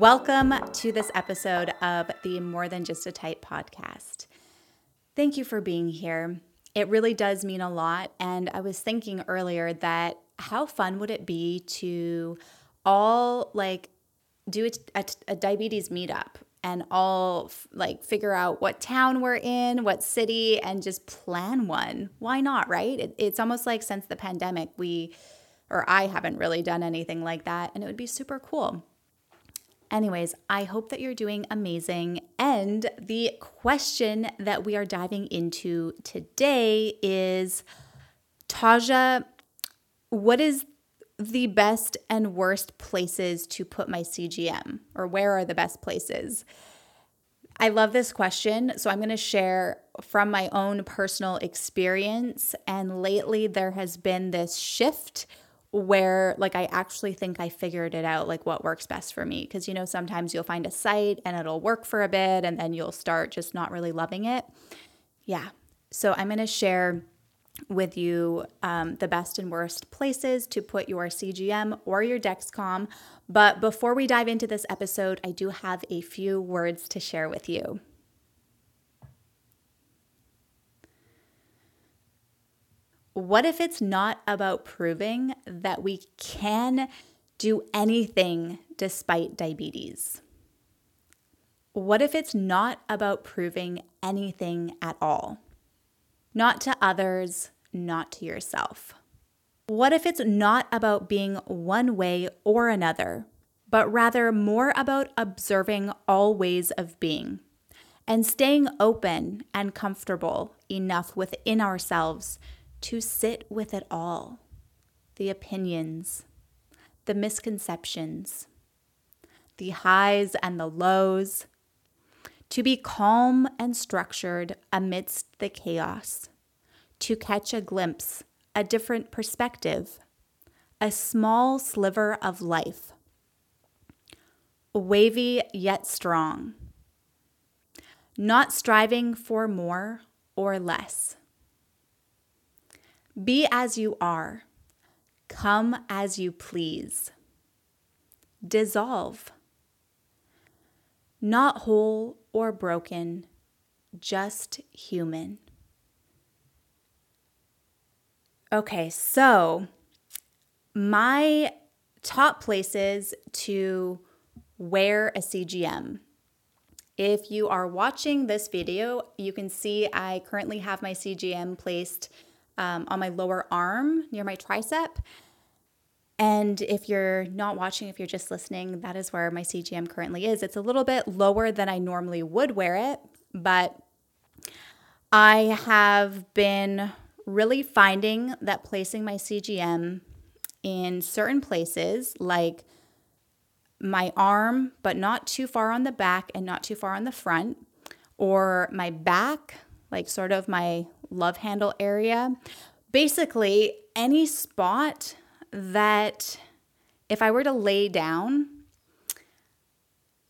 Welcome to this episode of the More Than Just a Type podcast. Thank you for being here. It really does mean a lot. And I was thinking earlier that how fun would it be to all like do a, a, diabetes meetup and all like figure out what town we're in, what city, and just plan one. Why not, right? It, it's almost like since the pandemic, we or I haven't really done anything like that, and it would be super cool. Anyways, I hope that you're doing amazing. And the question that we are diving into today is Taja, what is the best and worst places to put my CGM? Or where are the best places? I love this question. So I'm going to share from my own personal experience. And lately, there has been this shift where like I actually think I figured it out like what works best for me because you know sometimes you'll find a site and it'll work for a bit and then you'll start just not really loving it. Yeah. So I'm going to share with you um, the best and worst places to put your CGM or your Dexcom. But before we dive into this episode, I do have a few words to share with you. What if it's not about proving that we can do anything despite diabetes? What if it's not about proving anything at all? Not to others, not to yourself. What if it's not about being one way or another, but rather more about observing all ways of being and staying open and comfortable enough within ourselves to sit with it all. The opinions, the misconceptions, the highs and the lows, to be calm and structured amidst the chaos, to catch a glimpse, a different perspective, a small sliver of life, wavy yet strong, not striving for more or less be as you are. Come as you please. Dissolve. Not whole or broken, just human. Okay, so my top places to wear a CGM. If you are watching this video, you can see I currently have my CGM placed um, on my lower arm near my tricep. And if you're not watching, if you're just listening, that is where my CGM currently is. It's a little bit lower than I normally would wear it, but I have been really finding that placing my CGM in certain places, like my arm, but not too far on the back and not too far on the front, or my back, like sort of my love handle area. Basically, any spot that if I were to lay down,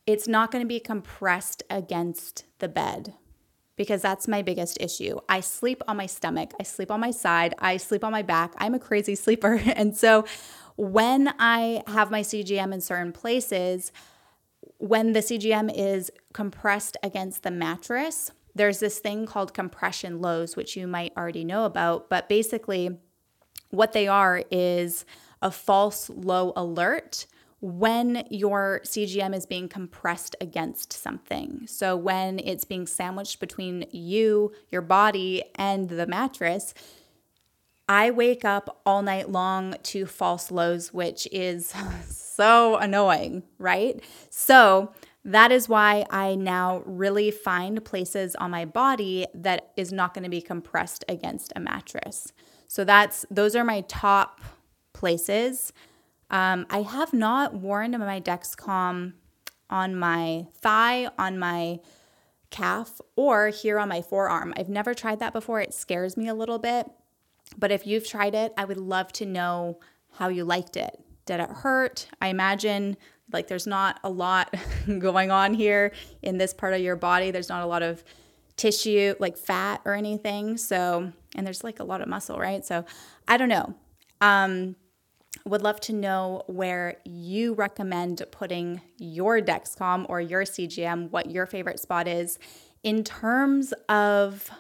it's not going to be compressed against the bed because that's my biggest issue. I sleep on my stomach, I sleep on my side, I sleep on my back. I'm a crazy sleeper. And so when I have my CGM in certain places, when the CGM is compressed against the mattress, there's this thing called compression lows, which you might already know about. But basically, what they are is a false low alert when your CGM is being compressed against something. So, when it's being sandwiched between you, your body, and the mattress, I wake up all night long to false lows, which is so annoying, right? So, that is why I now really find places on my body that is not going to be compressed against a mattress. So that's those are my top places. Um, I have not worn my Dexcom on my thigh, on my calf, or here on my forearm. I've never tried that before. It scares me a little bit. But if you've tried it, I would love to know how you liked it. Did it hurt? I imagine like there's not a lot going on here in this part of your body. There's not a lot of tissue, like fat or anything. So, and there's like a lot of muscle, right? So, I don't know. Um, would love to know where you recommend putting your Dexcom or your CGM, what your favorite spot is in terms of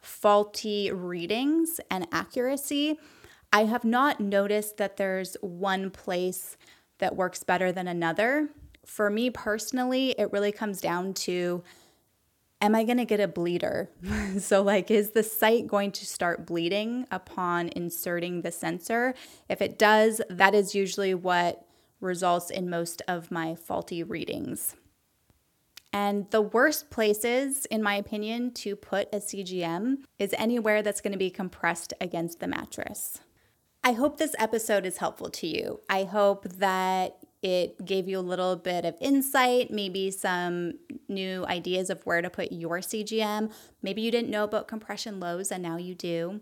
faulty readings and accuracy. I have not noticed that there's one place that works better than another. For me personally, it really comes down to am I going to get a bleeder? so, like, is the site going to start bleeding upon inserting the sensor? If it does, that is usually what results in most of my faulty readings. And the worst places, in my opinion, to put a CGM is anywhere that's going to be compressed against the mattress. I hope this episode is helpful to you. I hope that it gave you a little bit of insight, maybe some new ideas of where to put your CGM. Maybe you didn't know about compression lows and now you do.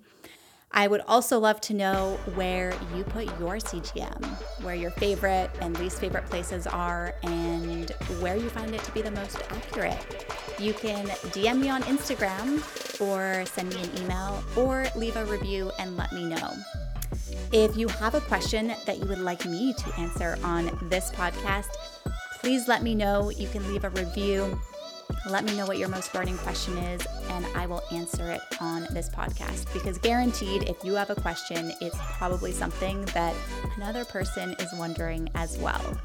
I would also love to know where you put your CGM, where your favorite and least favorite places are, and where you find it to be the most accurate. You can DM me on Instagram or send me an email or leave a review and let me know. If you have a question that you would like me to answer on this podcast, please let me know. You can leave a review. Let me know what your most burning question is, and I will answer it on this podcast. Because guaranteed, if you have a question, it's probably something that another person is wondering as well.